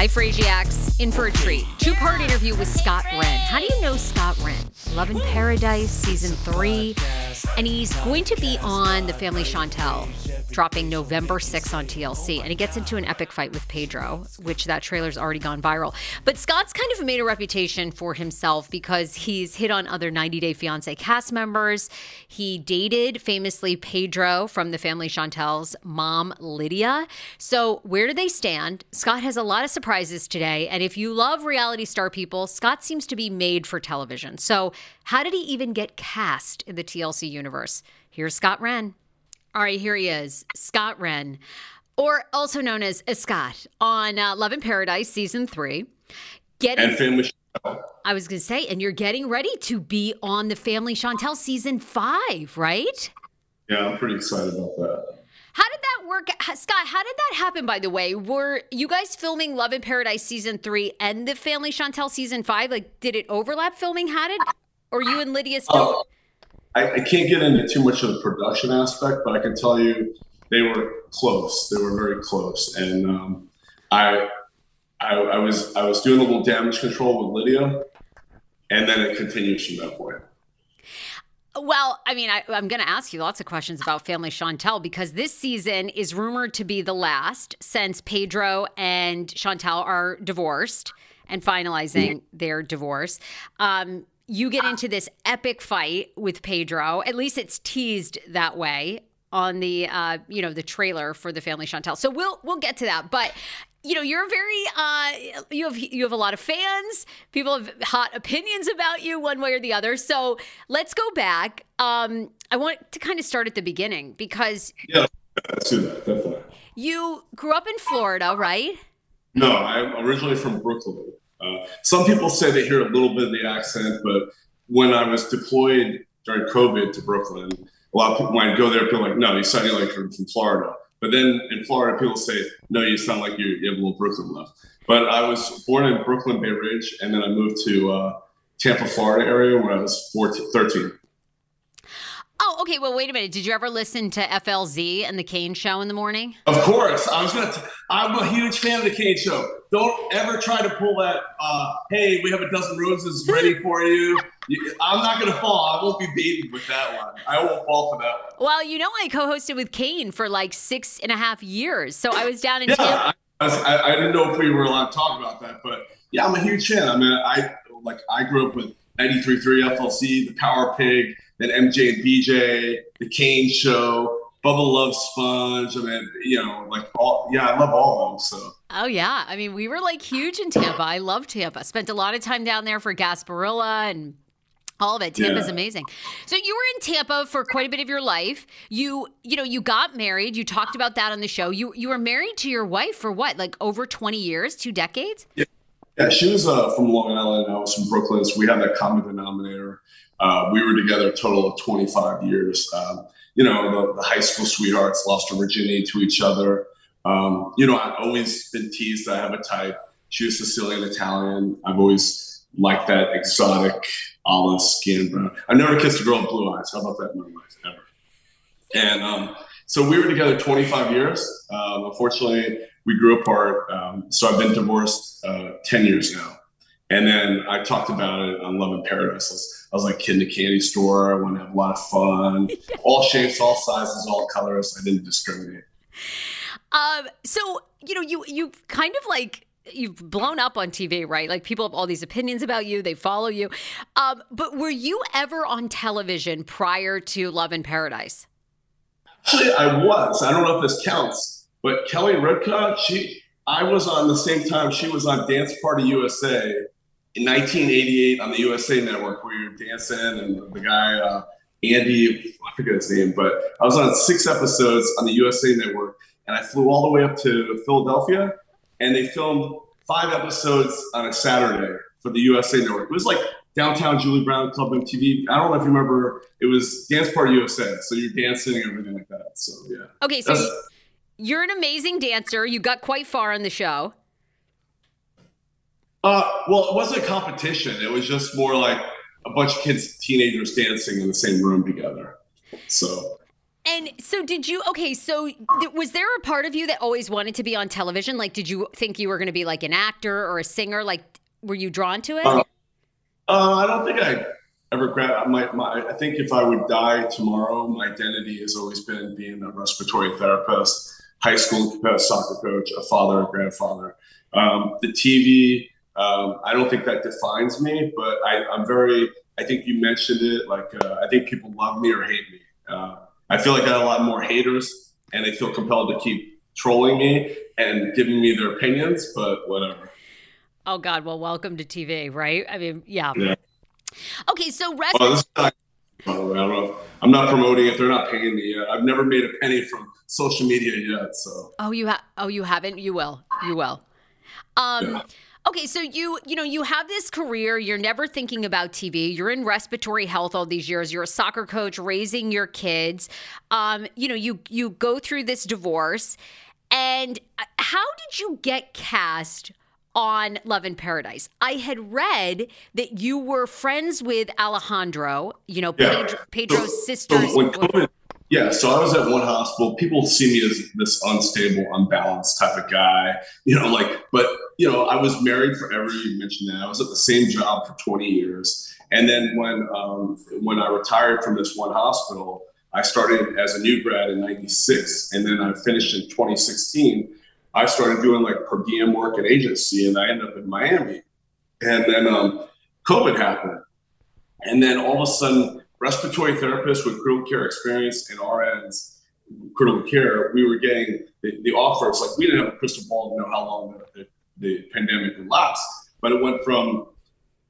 Hi, Phraziacs. In for a treat. Two part interview with Scott Wren. How do you know Scott Wren? Love in Paradise, season three. And he's going to be on The Family Chantel, dropping November 6th on TLC. And he gets into an epic fight with Pedro, which that trailer's already gone viral. But Scott's kind of made a reputation for himself because he's hit on other 90 Day Fiancé cast members. He dated famously Pedro from The Family Chantel's mom, Lidia. So, where do they stand? Scott has a lot of surprises today. And if you love reality star people, Scott seems to be made for television. So, how did he even get cast in the TLC universe? Here's Scott Wren. All right, here he is, Scott Wren, or also known as, Scott on uh, Love in Paradise season three. Getting, and Family I was going to say, and you're getting ready to be on the Family Chantel season five, right? Yeah, I'm pretty excited about that. How did that work, Scott? How did that happen? By the way, were you guys filming Love in Paradise season three and the Family Chantel season five? Like, did it overlap filming? How did, or you and Lidia still? Uh, I, I, can't get into too much of the production aspect, but I can tell you they were close. They were very close, and um, I, I, I was I was doing a little damage control with Lidia, and then it continues from that point. Well, I mean, I, am going to ask you lots of questions about Family Chantel because this season is rumored to be the last since Pedro and Chantel are divorced and finalizing their divorce. Um, you get into this epic fight with Pedro. At least it's teased that way. on the uh, you know the trailer for the Family Chantel. So we'll we'll get to that, but you know you're very uh, you have you have a lot of fans. People have hot opinions about you one way or the other. So let's go back. Um, I want to kind of start at the beginning because yeah, let's do that definitely. You grew up in Florida, right? No, I'm originally from Brooklyn. Uh, some people say they hear a little bit of the accent, but when I was deployed during COVID to Brooklyn, a lot of people, might go there, people are like, no, you sound like you're from Florida. But then in Florida, people say, no, you sound like you, have a little Brooklyn left. But I was born in Brooklyn, Bay Ridge, and then I moved to uh, Tampa, Florida area when I was 14, 13. Okay. Well, wait a minute. Did you ever listen to FLZ and the Kane Show in the morning? Of course. I was gonna. T- I'm a huge fan of the Kane Show. Don't ever try to pull that. Uh, hey, we have a dozen roses ready for you. I'm not gonna fall. I won't be baited with that one. I won't fall for that one. Well, you know, I co-hosted with Kane for like six and a half years, so I was down in. Yeah, Tampa. I, was, I, I didn't know if we were allowed to talk about that, but yeah, I'm a huge fan. I mean, I like I grew up with 93.3 FLZ, the Power Pig then MJ and BJ, The Kane Show, Bubba Love Sponge. I mean, you know, like all, yeah, I love all of them. So. Oh yeah, I mean, we were like huge in Tampa. I love Tampa. Spent a lot of time down there for Gasparilla and all of it. Tampa's yeah. amazing. So you were in Tampa for quite a bit of your life. You, you know, you got married. You talked about that on the show. You, you were married to your wife for what, like over twenty years, two decades? Yeah, yeah. She was uh, from Long Island. I was from Brooklyn, so we have that common denominator. Uh, we were together a total of 25 years. Um, you know, the, the, high school sweethearts lost their virginity to each other. Um, you know, I've always been teased I have a type. She was Sicilian Italian. I've always liked that exotic olive skin brown. I never kissed a girl with blue eyes. How about that in my life? Ever. And um, so we were together 25 years. Um, unfortunately, we grew apart. Um, so I've been divorced uh, 10 years now. And then I talked about it on Love in Paradise. I was, like kid in a candy store. I want to have a lot of fun. yeah. All shapes, all sizes, all colors. I didn't discriminate. Um, so you know, you you kind of like you've blown up on TV, right? Like people have all these opinions about you, they follow you. Um, but were you ever on television prior to Love in Paradise? Actually, I was. I don't know if this counts, but Kelly Ripa, she I was on the same time she was on Dance Party USA in 1988 on the USA Network where you're dancing and the guy uh, Andy, I forget his name, but I was on six episodes on the USA Network, and I flew all the way up to Philadelphia, and they filmed five episodes on a Saturday for the USA Network. It was like downtown Julie Brown Club MTV. I don't know if you remember. It was Dance Party USA, so you're dancing and everything like that. So yeah. Okay, so That's, you're an amazing dancer. You got quite far on the show. Uh, well, it wasn't a competition. It was just more like a bunch of kids, teenagers dancing in the same room together. So. And so, did you? Okay, so was there a part of you that always wanted to be on television? Like, did you think you were going to be like an actor or a singer? Like, were you drawn to it? Uh, uh, I don't think I ever grabbed my, my. I think if I would die tomorrow, my identity has always been being a respiratory therapist, high school soccer coach, a father, a grandfather. Um, the TV um, I don't think that defines me, but I, am very. I think you mentioned it. Like uh, I think people love me or hate me. Uh, I feel like I have a lot more haters, and they feel compelled to keep trolling me and giving me their opinions. But whatever. Oh God! Well, welcome to TV, right? I mean, yeah. yeah. Okay, so rest. Oh, this not, by the way, I don't know. I'm not promoting it. They're not paying me yet. I've never made a penny from social media yet. So. Oh, you have. Oh, you haven't. You will. You will. Um. Yeah. Okay, so you you know you have this career. You're never thinking about TV. You're in respiratory health all these years. You're a soccer coach, raising your kids. Um, you know you you go through this divorce, and uh, how did you get cast on Love in Paradise? I had read that you were friends with Alejandro. You know yeah. Pedro, Pedro's so, sister's. So when COVID, yeah, so I was at one hospital. People see me as this unstable, unbalanced type of guy, you know, like, but, you know, I was married forever. You mentioned that. I was at the same job for 20 years. And then when, um, when I retired from this one hospital, I started as a new grad in 96. And then I finished in 2016. I started doing like per diem work at agency and I ended up in Miami. And then um, COVID happened. And then all of a sudden, respiratory therapists with critical care experience and RNs critical care, we were getting the, the offers. Like we didn't have a crystal ball to know how long the, the, the pandemic would last, but it went from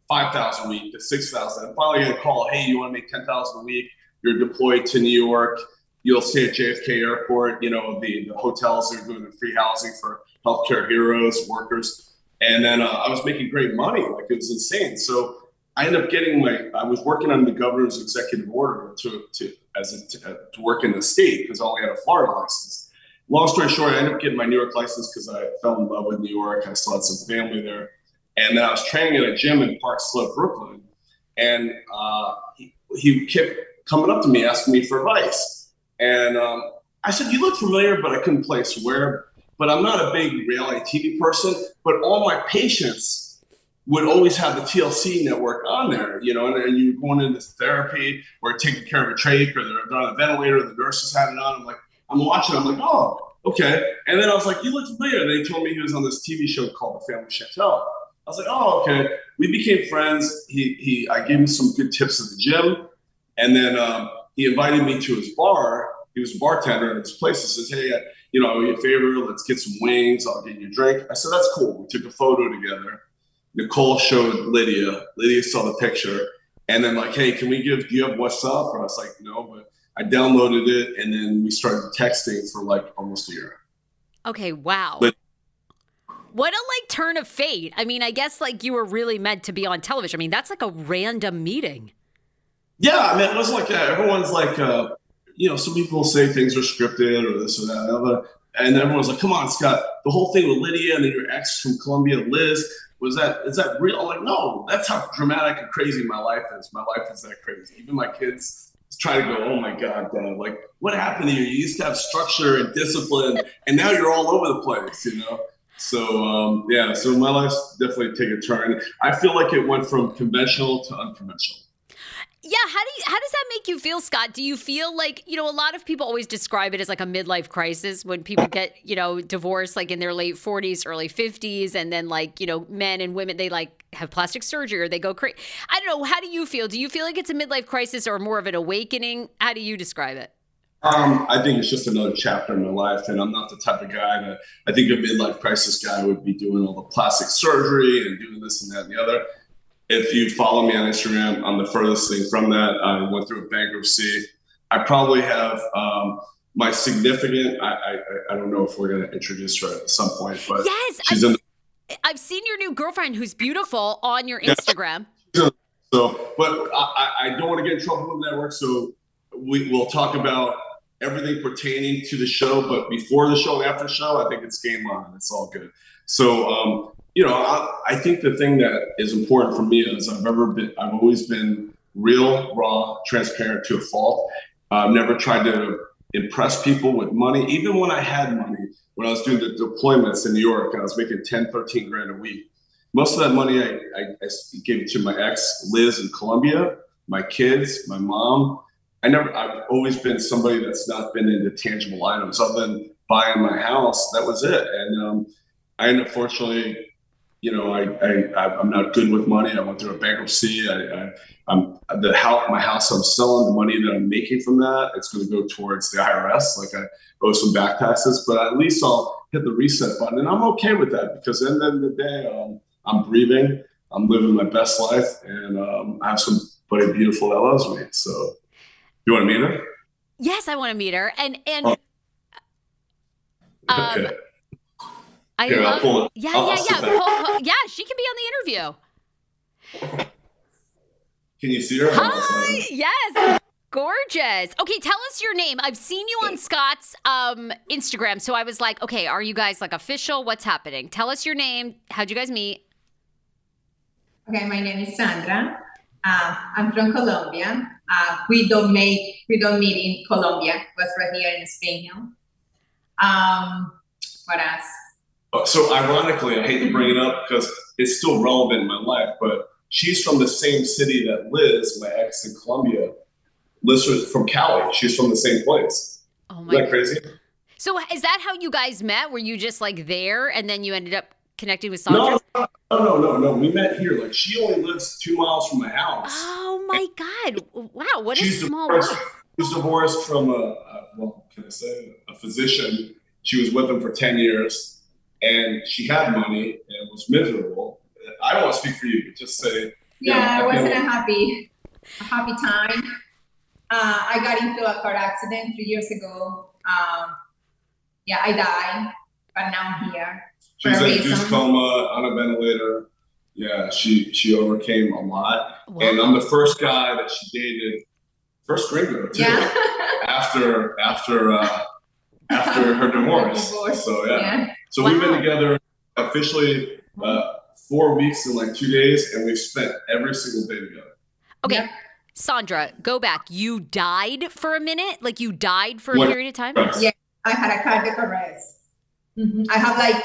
five thousand a week to six thousand. And finally, I a call. Hey, you want to make ten thousand a week? You're deployed to New York. You'll stay at JFK Airport. You know the, the hotels are doing the free housing for healthcare heroes, workers. And then uh, I was making great money. Like it was insane. So I ended up getting my. I was working on the governor's executive order to to as a, to, uh, work in the state because I only had a Florida license. Long story short, I ended up getting my New York license because I fell in love with New York. I still had some family there, and then I was training at a gym in Park Slope, Brooklyn, and uh, he, he kept coming up to me asking me for advice, and um, I said, "You look familiar," but I couldn't place where. But I'm not a big reality TV person. But all my patients would always have the TLC network on there, you know, and, and you're going into therapy or taking care of a trach or they're on a ventilator, the nurses had it on. I'm like, I'm watching, I'm like, oh, okay. And then I was like, you look familiar. And they told me he was on this TV show called The Family Chantel. I was like, oh, okay. We became friends. He, he, I gave him some good tips at the gym. And then um, he invited me to his bar. He was a bartender at his place. He says, hey, uh, you know, you a favor, let's get some wings. I'll get you a drink. I said, that's cool. We took a photo together. Nicole showed Lidia. Lidia saw the picture, and then like, hey, can we give? Do you have WhatsApp? And I was like, no, but I downloaded it, and then we started texting for like almost a year. Okay, wow. But, what a like turn of fate. I mean, I guess like you were really meant to be on television. I mean, that's like a random meeting. Yeah, I mean, it wasn't like that. Everyone's like, uh, you know, some people say things are scripted or this or that. And, other, and everyone's like, come on, Scott. The whole thing with Lidia and then your ex from Colombia, Liz, was that is that real? I'm like, no, that's how dramatic and crazy my life is. My life is that crazy. Even my kids try to go, oh my god, dad, like what happened to You You used to have structure and discipline, and now you're all over the place, you know. So um, yeah, so my life's definitely take a turn. I feel like it went from conventional to unconventional. Yeah, how do you, how does that make you feel, Scott? Do you feel like you know a lot of people always describe it as like a midlife crisis when people get you know divorced like in their late forties, early fifties, and then like you know men and women they like have plastic surgery or they go crazy. I don't know. How do you feel? Do you feel like it's a midlife crisis or more of an awakening? How do you describe it? Um, I think it's just another chapter in my life, and I'm not the type of guy that I think a midlife crisis guy would be doing all the plastic surgery and doing this and that and the other if you follow me on Instagram, I'm the furthest thing from that. I went through a bankruptcy. I probably have um, my significant. I, I, I don't know if we're going to introduce her at some point, but yes, she's I've, in. The, I've seen your new girlfriend, who's beautiful, on your Instagram. Yeah. So, but I, I don't want to get in trouble with the network. So we will talk about everything pertaining to the show. But before the show and after the show, I think it's game on. It's all good. So um, you know, I, I, think the thing that is important for me is I've ever been, I've always been real, raw, transparent to a fault. I've never tried to impress people with money. Even when I had money, when I was doing the deployments in New York, I was making 10, 13 grand a week. Most of that money I, I, I gave to my ex, Liz in Colombia, my kids, my mom. I never, I've always been somebody that's not been into tangible items other than buying my house. That was it. And um, I unfortunately you know, I, I, I'm not good with money. I went through a bankruptcy. I, I, am the house, my house I'm selling, the money that I'm making from that, it's going to go towards the IRS. Like I owe some back taxes, but at least I'll hit the reset button. And I'm okay with that because at the end of the day, um, I'm breathing, I'm living my best life, and um, I have somebody beautiful that loves me. So, you want to meet her? Yes, I want to meet her. And, and, oh. um, okay. I Here, love. Pull, yeah, I'll, yeah, yeah. Pull, pull, yeah, she can be on the interview. Can you see her? Hi. Yes. Gorgeous. Okay, tell us your name. I've seen you on Scott's um, Instagram, so I was like, okay, are you guys like official? What's happening? Tell us your name. How'd you guys meet? Okay, my name is Sandra. Uh, I'm from Colombia. Uh, we don't make we don't meet in Colombia. Was right here in Spain Um, what else? Uh, so ironically, I hate to bring it up because it's still relevant in my life, but she's from the same city that Liz, my ex in Colombia, Liz was from Cali. She's from the same place. Oh my! Isn't that crazy? So is that how you guys met? Were you just like there, and then you ended up connecting with Sandra? No, no, no, no, no. We met here. Like she only lives two miles from my house. Oh my god! Wow, what she's a small world. was divorced from a, a well, can I say a physician. She was with him for ten years, and she had money and was miserable. I don't want to speak for you, but just say. Yeah, it wasn't a happy, a happy time. Uh, I got into a car accident three years ago. Um, yeah, I died, but now I'm here. She's in induced coma on a ventilator. Yeah, she she overcame a lot, wow. and I'm the first guy that she dated, first gringo too. Yeah. after after uh, after her divorce. divorce. So yeah, yeah. so wow. we've been together officially uh, four weeks and like two days, and we've spent every single day together. Okay. Yeah. Sandra, go back. You died for a minute? Like you died for a period of time? Yeah, I had a cardiac arrest. Mm-hmm. I have like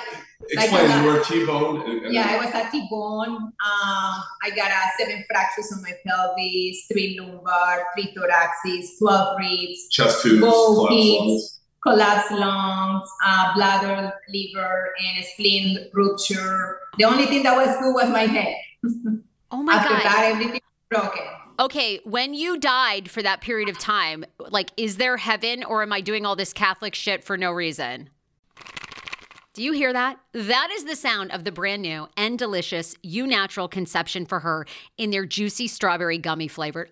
Explain, like you were T-boned. yeah, I was a T-bone. Um, I got uh, seven fractures on my pelvis, three lumbar, three thoraxes, 12 ribs, chest tubes, collapsed lungs, uh, bladder, liver, and spleen rupture. The only thing that was good was my head. Oh my After God. that, everything broken. Okay, when you died for that period of time, like, is there heaven or am I doing all this Catholic shit for no reason? Do you hear that? That is the sound of the brand new and delicious Eu Natural Conception for Her in their juicy strawberry gummy flavored.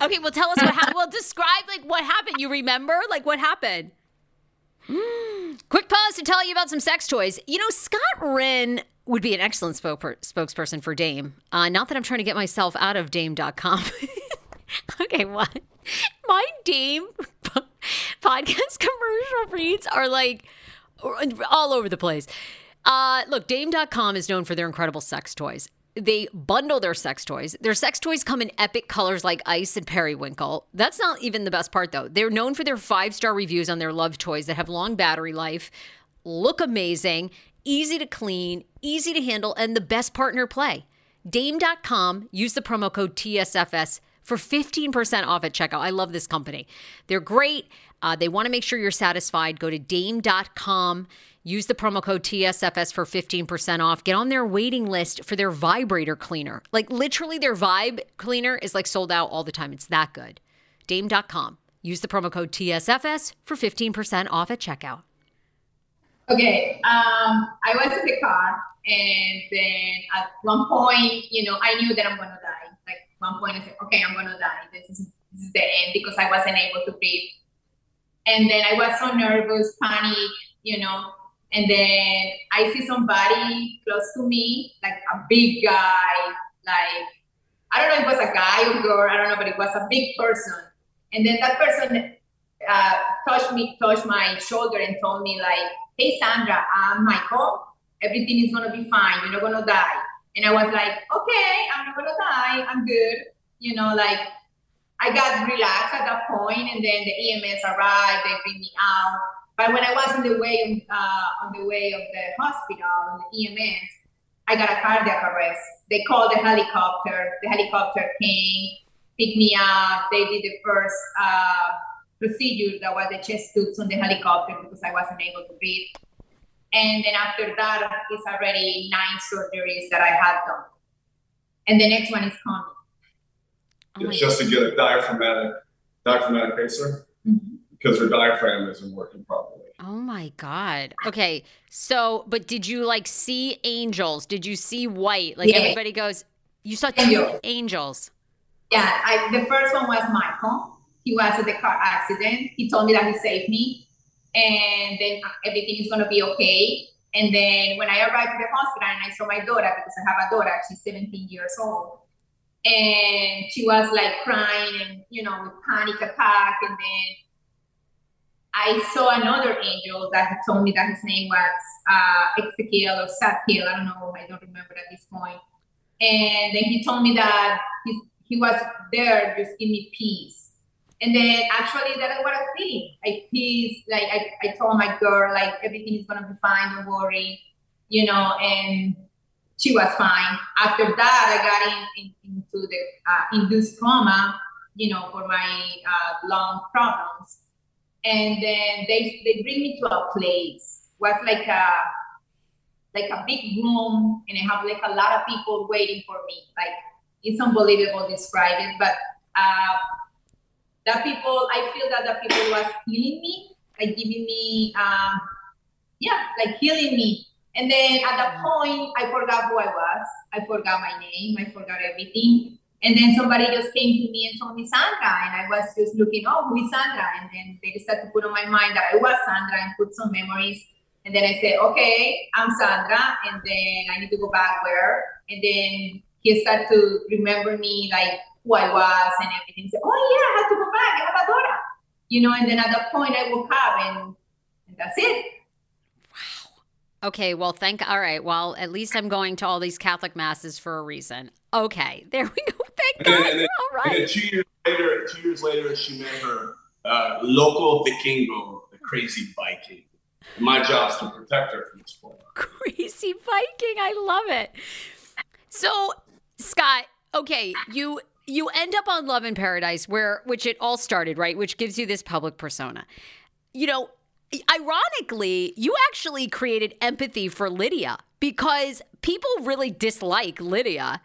Okay, well, tell us what happened. well, describe like what happened. You remember like what happened? Quick pause to tell you about some sex toys. You know, Scott Wren would be an excellent spokesperson for Dame. Uh, not that I'm trying to get myself out of Dame.com. okay, what? My Dame podcast commercial reads are like all over the place. Uh, look, Dame.com is known for their incredible sex toys. They bundle their sex toys. Their sex toys come in epic colors like ice and periwinkle. That's not even the best part, though. They're known for their five star reviews on their love toys that have long battery life, look amazing, easy to clean, easy to handle, and the best partner play. Dame.com, use the promo code TSFS for 15% off at checkout. I love this company. They're great. Uh, they want to make sure you're satisfied. Go to dame.com, use the promo code TSFS for 15% off. Get on their waiting list for their vibrator cleaner. Like literally, their vibe cleaner is like sold out all the time. It's that good. Dame.com, use the promo code TSFS for 15% off at checkout. Okay. Um, I was in the car, and then at one point, you know, I knew that I'm gonna die. Like one point, I said, "Okay, I'm gonna die. This is this is the end," because I wasn't able to breathe. And then I was so nervous, panic, you know. And then I see somebody close to me, like a big guy, like I don't know if it was a guy or girl, I don't know, but it was a big person. And then that person uh, touched me, touched my shoulder, and told me like, "Hey, Sandra, I'm Michael. Everything is gonna be fine. You're not gonna die." And I was like, "Okay, I'm not gonna die. I'm good." You know, like I got relaxed at that point, and then the EMS arrived. They bring me out. But when I was on the way, uh, on the way of the hospital, on the EMS, I got a cardiac arrest. They called the helicopter. The helicopter came, picked me up. They did the first uh, procedure that was the chest tubes on the helicopter because I wasn't able to breathe. And then after that, it's already nine surgeries that I had done. And the next one is coming. Oh my- It's just to get a diaphragmatic diaphragmatic pacer. Because her diaphragm isn't working properly. Oh my God. Okay. So, but did you like see angels? Did you see white? Like Yeah. everybody goes, you saw two Angel. angels. Yeah, I, the first one was Michael. He was at the car accident. He told me that he saved me, and then everything is gonna be okay. And then when I arrived at the hospital and I saw my daughter because I have a daughter, she's 17 years old, and she was like crying and you know with panic attack. And then I saw another angel that told me that his name was uh, Ezekiel or Sakiel. I don't know. I don't remember at this point. And then he told me that he's he was there just give me peace. And then actually that's what I feel. Like peace, like I, I told my girl, like everything is gonna be fine, don't worry, you know, and she was fine. After that I got in, in into the uh, induced coma, you know, for my uh, lung problems. And then they they bring me to a place. Was like a like a big room and I have like a lot of people waiting for me. Like it's unbelievable describing, but uh, the people, I feel that the people was healing me, like giving me, um, yeah, like healing me. And then at that point, I forgot who I was. I forgot my name. I forgot everything. And then somebody just came to me and told me Sandra, and I was just looking, oh, who is Sandra? And then they started to put on my mind that I was Sandra and put some memories. And then I said, okay, I'm Sandra, and then I need to go back where? And then he started to remember me like who I was and everything. Said, oh yeah, I have to go back. I have a daughter, you know. And then at that point, I woke up, and, and that's it. Okay, well, thank. All right, well, at least I'm going to all these Catholic masses for a reason. Okay, there we go. Thank God. and then- all And then two years later, two years later, she met her uh, local vikingo, the crazy Viking. My job is to protect her from this point. Crazy Viking, I love it. So, Scott, okay, you you end up on Love in Paradise, where which it all started, right? Which gives you this public persona. You know, ironically, you actually created empathy for Lidia because people really dislike Lidia.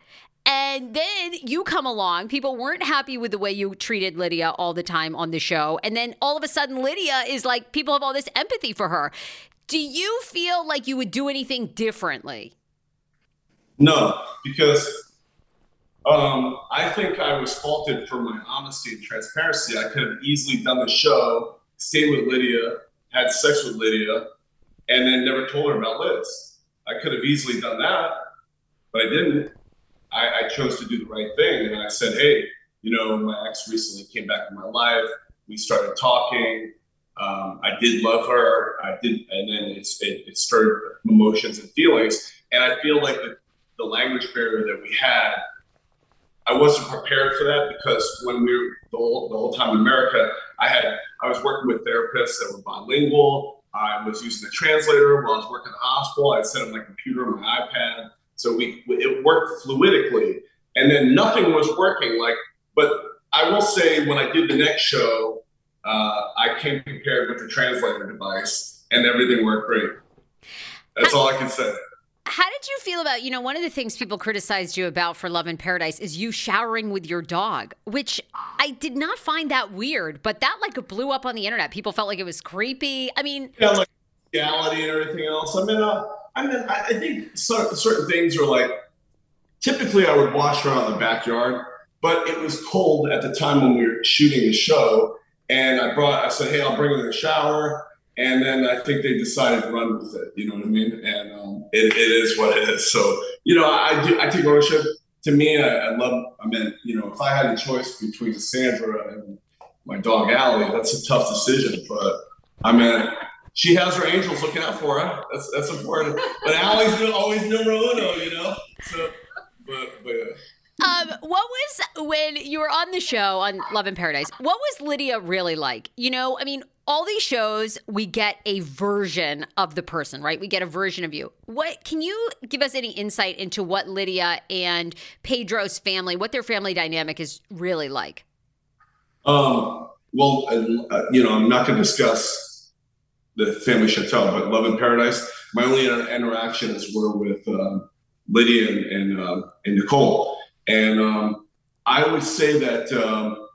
And then you come along. People weren't happy with the way you treated Lidia all the time on the show. And then all of a sudden, Lidia is like, people have all this empathy for her. Do you feel like you would do anything differently? No, because um, I think I was faulted for my honesty and transparency. I could have easily done the show, stayed with Lidia, had sex with Lidia, and then never told her about Liz. I could have easily done that, but I didn't. I, I chose to do the right thing, and I said, "Hey, you know, my ex recently came back in my life. We started talking. Um, I did love her. I did, and then it, it stirred emotions and feelings. And I feel like the, the language barrier that we had I wasn't prepared for that because when we were the whole, the whole time in America, I had I was working with therapists that were bilingual. I was using a translator while I was working in the hospital. I set up my computer my iPad, so we it worked fluidically. And then nothing was working. Like, but I will say when I did the next show, uh, I came prepared with the translator device, and everything worked great. That's all I can say. How did you feel about, you know, one of the things people criticized you about for Love in Paradise is you showering with your dog, which I did not find that weird, but that like blew up on the internet. People felt like it was creepy. I mean, yeah, like reality and everything else. I mean, uh, I mean, I think certain things are like, typically I would wash around the backyard, but it was cold at the time when we were shooting the show. And I brought, I said, hey, I'll bring her in the shower and then I think they decided to run with it. You know what I mean? And um, it, it is what it is. So you know, I do. I take ownership. To me, I, I, love. I mean, you know, if I had a choice between Sandra and my dog Allie, that's a tough decision. But I mean, she has her angels looking out for her. That's that's important. But Allie's always numero uno. You know. So, but but. Um, what was when you were on the show on Love in Paradise? What was Lidia really like? You know, I mean, all these shows we get a version of the person right? We get a version of you. What can you give us any insight into what lidia and pedro's family what their family dynamic is really like? Um, well uh, you know i'm not going to discuss the family chantel but love in paradise my only interactions were with um, lidia and and, uh, and, nicole. And um, i would say that um,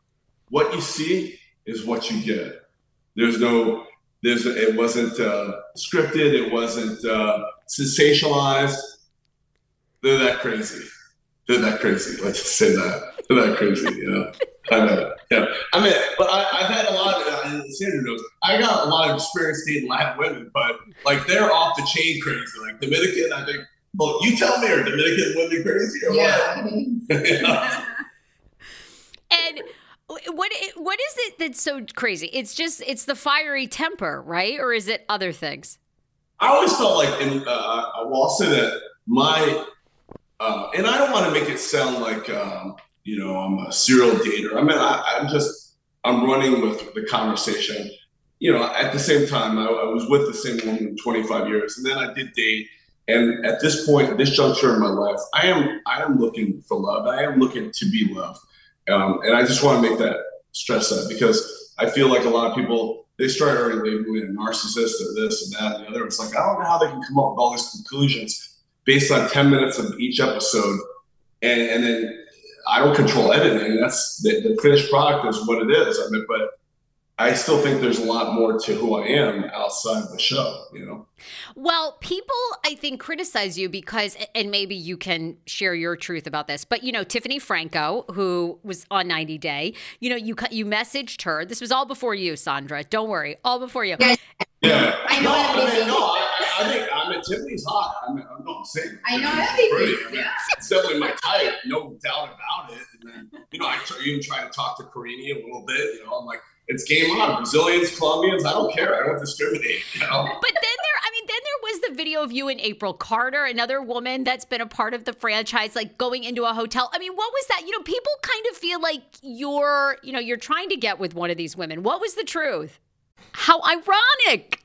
what you see is what you get there's no, there's it wasn't uh, scripted. It wasn't uh, sensationalized. They're that crazy. They're that crazy. Let's just say that. They're that crazy. You know. I mean, yeah. I mean, but I, have had a lot of, uh, Sandra knows, I got a lot of experience dating Latin women, but like they're off the chain crazy. Like Dominican, I think, well, you tell me, are Dominican women crazy or yeah. what? yeah. And what what is it that's so crazy? It's just it's the fiery temper, right? Or is it other things? I always felt like, and uh, well, I'll say that my, uh, and I don't want to make it sound like um, you know I'm a serial dater. I mean, I, I'm just I'm running with the conversation. You know, at the same time, I, I was with the same woman 25 years, and then I did date. And at this point, this juncture in my life, I am I am looking for love. I am looking to be loved. Um, and I just want to make that stress that because I feel like a lot of people they start already labeling a narcissist or this and that and the other. It's like I don't know how they can come up with all these conclusions based on 10 minutes of each episode. And, and then I don't control editing. That's the, the finished product is what it is. I mean, but I still think there's a lot more to who I am outside of the show, you know? Well, people, I think, criticize you because, and maybe you can share your truth about this, but, you know, Tiffany Franco, who was on 90 Day, you know, you you messaged her. This was all before you, Sandra. Don't worry, all before you. Yeah. yeah. I know. No, I, mean, no I, I, think, I mean, Tiffany's hot. I mean, I'm not saying. I know everything. I mean. It's definitely my type, no doubt about it. And then, you know, I even try to talk to Karine a little bit, you know, I'm like, it's game on. Brazilians, Colombians, I don't care. I don't discriminate. You know? But then there, I mean, then there was the video of you and April Carter, another woman that's been a part of the franchise, like going into a hotel. I mean, what was that? You know, people kind of feel like you're, you know, you're trying to get with one of these women. What was the truth? How ironic.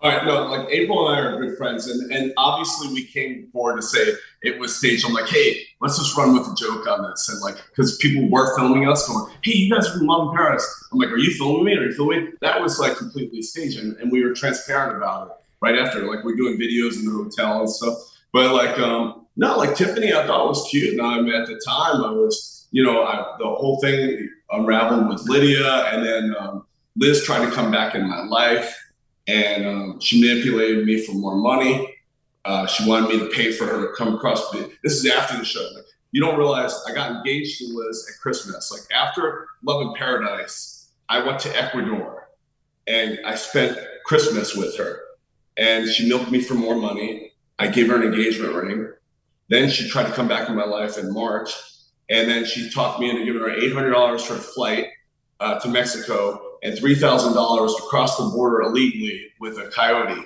All right, no, like April and I are good friends, and and obviously we came forward to say it was staged. I'm like, hey, let's just run with a joke on this, and like, because people were filming us, going, hey, you guys from Love in Paris. I'm like, are you filming me? Are you filming? That was like completely staged, and, and we were transparent about it right after. Like, we're doing videos in the hotel and stuff. But like, um, no, like Tiffany, I thought was cute. And I mean, at the time, I was, you know, I, the whole thing unraveled with Lidia, and then um, Liz tried to come back in my life and um, she manipulated me for more money. Uh, she wanted me to pay for her to come across. This is after the show. Like, you don't realize I got engaged to Liz at Christmas. Like after Love in Paradise, I went to Ecuador and I spent Christmas with her. And she milked me for more money. I gave her an engagement ring. Then she tried to come back in my life in March. And then she talked me into giving her $800 for a flight uh, to Mexico and $3,000 to cross the border illegally with a coyote.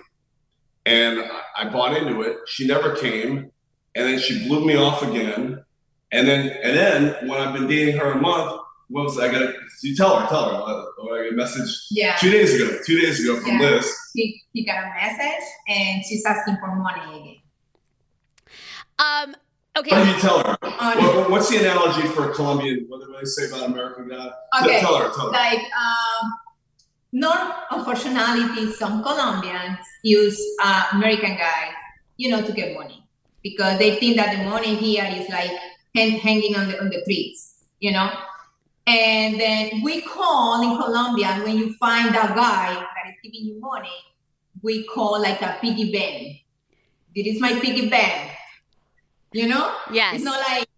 And I bought into it. She never came. And then she blew me off again. And then, and then when I've been dating her a month, what was I got? You tell her, tell her. I, I got a message yeah. two days ago. Two days ago from yeah. Liz. He, he got a message, and she's asking for money again. Um, Okay. How do you tell her? what, what's the analogy for a Colombian? What do they say about American guy? Okay. Tell her. Tell her. Like, um, not unfortunately, some Colombians use uh, American guys, you know, to get money because they think that the money here is like hang, hanging on the on the trees, you know. And then we call in Colombia when you find a guy that is giving you money, we call like a piggy bank. This is my piggy bank you know? Yes. it's not like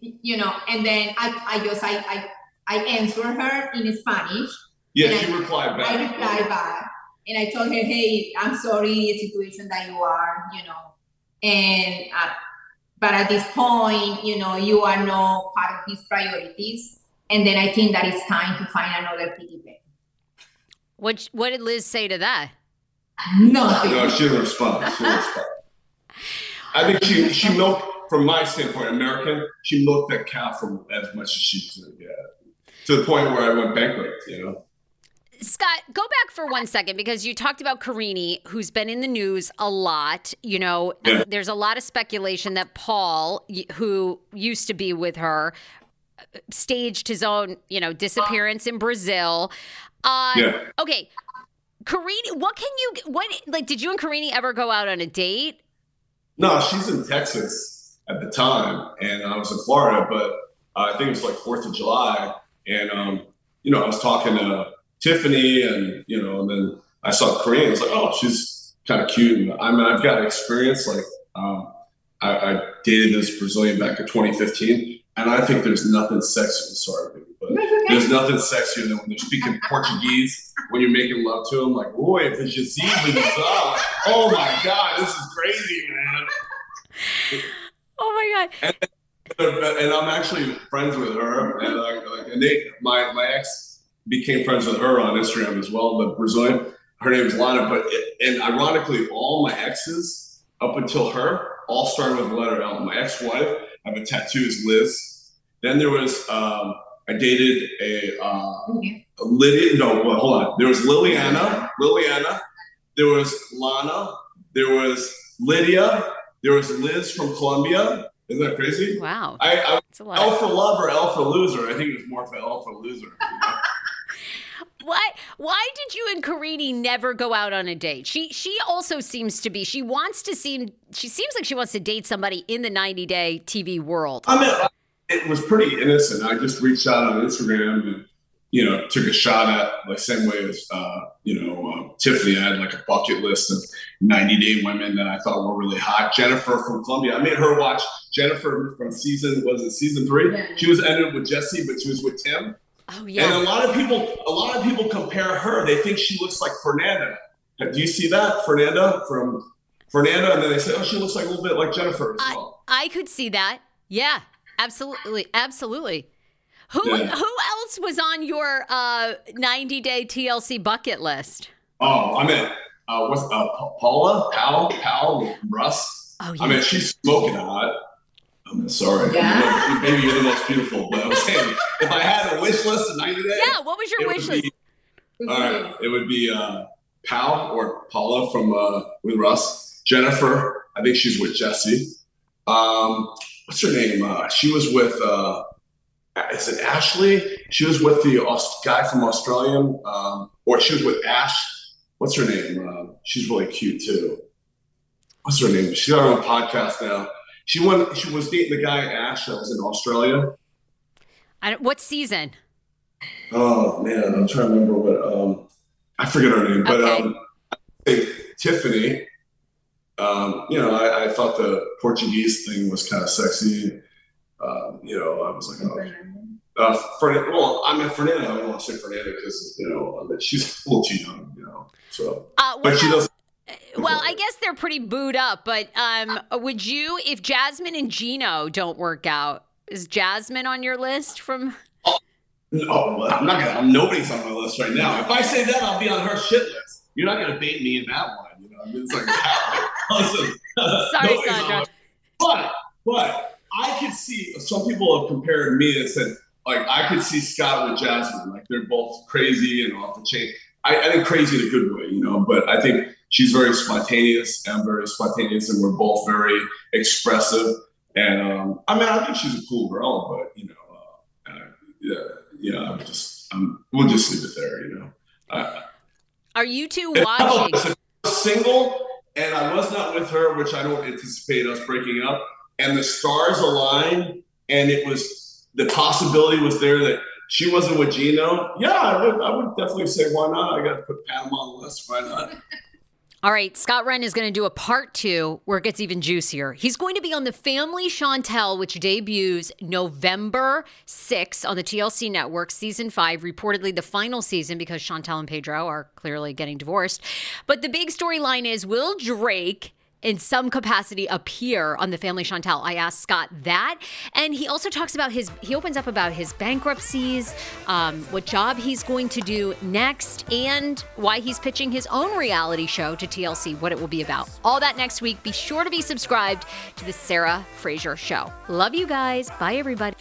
you know and then i i just i i, I answer her in spanish. Yeah she I, replied back. I replied back. And i told her hey i'm sorry the situation that you are you know and uh, but at this point you know you are not part of his priorities. And then i think that it's time to find another piggy bank what what did liz say to that? Nothing. No she didn't respond. She didn't respond I think she she milked, from my standpoint, American. She milked that cow for as much as she could get, to the point where I went bankrupt. You know. Scott, go back for one second because you talked about Karine, who's been in the news a lot. You know, yeah. there's a lot of speculation that Paul, who used to be with her, staged his own, you know, disappearance in Brazil. Uh, yeah. Okay, Karine, what can you? What like? Did you and Karine ever go out on a date? No, she's in Texas at the time, and I was in Florida. But uh, I think it was like Fourth of July, and um, you know, I was talking to Tiffany, and you know, and then I saw Karine. I was like, oh, she's kind of cute. And I mean, I've got experience. Like, um, I, I, dated this Brazilian back in 2015, and I think there's nothing sexier. Sorry, but there's nothing sexier than when they're speaking Portuguese when you're making love to them. Like, boy, if it's just even oh my god, this is crazy, man. Oh my god. And, and I'm actually friends with her, and like, like, and they, my my ex became friends with her on Instagram as well, the Brazilian. Her name is Lana, but it, and ironically, all my exes up until her all started with the letter L. My ex-wife, I have a tattoo, is Liz. Then there was um, I dated a, uh, a Lidia. No, well, hold on. There was Liliana. Liliana. There was Lana. There was Lidia. There was Liz from Colombia. Isn't that crazy? Wow. I, I That's a lot. L for love or L for loser. I think it was more for L for loser. you know? Why why did you and Karine never go out on a date? She she also seems to be she wants to seem she seems like she wants to date somebody in the 90 day TV world. I mean, it was pretty innocent. I just reached out on Instagram and, you know, took a shot at the same way as, uh, you know, uh, Tiffany. I had like a bucket list of 90 day women that I thought were really hot. Jennifer from Colombia. I made her watch Jennifer from season, was it season three? Yeah. She was ended with Jesse, but she was with Tim. Oh yeah. And a lot of people, a lot of people compare her. They think she looks like Fernanda. Do you see that, Fernanda from Fernanda? And then they say, oh, she looks like a little bit like Jennifer as I well. I could see that. Yeah. Absolutely. Absolutely. Who Yeah. who else was on your uh 90 day TLC bucket list? Oh, I mean, uh, what's uh, Paola, Pal, Pal, Russ. Oh yeah. I mean, she's smoking hot. I'm sorry, Yeah. maybe you're the most beautiful, but I'm saying if I had a wish list of 90 days, yeah, what was your wish list? be all right. It would be uh, Pal or Paola from uh, with Russ. Jennifer, I think she's with Jesse. Um, what's her name? Uh, she was with. Uh, is it Ashley? She was with the guy from Australian, um, or she was with Ash. What's her name? Uh, she's really cute too. What's her name? She's on a podcast now. She went. She was dating the guy Ash that was in Australia. I don't, what season? Oh man, I'm trying to remember what. Um, I forget her name, but Okay. um, I think Tiffany. Um, you know, I, I thought the Portuguese thing was kind of sexy. Um, you know, I was like, oh, uh, Fernanda. Well, I mean, Fernando. I don't want to say Fernanda because you know I mean, she's a little too young. You know, so Uh, but she does. Well, I guess they're pretty booed up, but um, would you, if Jasmine and Gino don't work out, is Jasmine on your list from? Oh, No, I'm not gonna. I'm, nobody's on my list right now. If I say that, I'll be on her shit list. You're not gonna bait me in that one. You know, I mean, it's like, listen. Sorry, Sandra. my- But, but I could see some people have compared me and said, like, I could see Scott with Jasmine. Like, they're both crazy and off the chain. I, I think crazy in a good way, you know. But I think she's very spontaneous. I'm very spontaneous, and we're both very expressive. And um, I mean, I think she's a cool girl, but you know, uh, uh, yeah, yeah. I'm just, I'm, we'll just leave it there, you know. Uh, Are you two watching? Single, and I was not with her, which I don't anticipate us breaking up. And the stars aligned, and it was the possibility was there that she wasn't with Gino. Yeah, I would, I would definitely say why not. I got to put Panama on the list. Why not? All right, Scott Wren is going to do a part two where it gets even juicier. He's going to be on The Family Chantel, which debuts November 6th on the TLC network, season five, reportedly the final season because Chantel and Pedro are clearly getting divorced. But the big storyline is will Drake in some capacity appear on the family chantel. I asked scott that and he also talks about his he opens up about his bankruptcies um, what job he's going to do next and why he's pitching his own reality show to tlc what it will be about. All that next week. Be sure to be subscribed to the sarah fraser show. Love you guys. Bye everybody